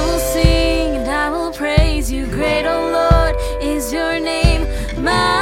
I will sing and I will praise you. Great, O oh Lord, is your name. My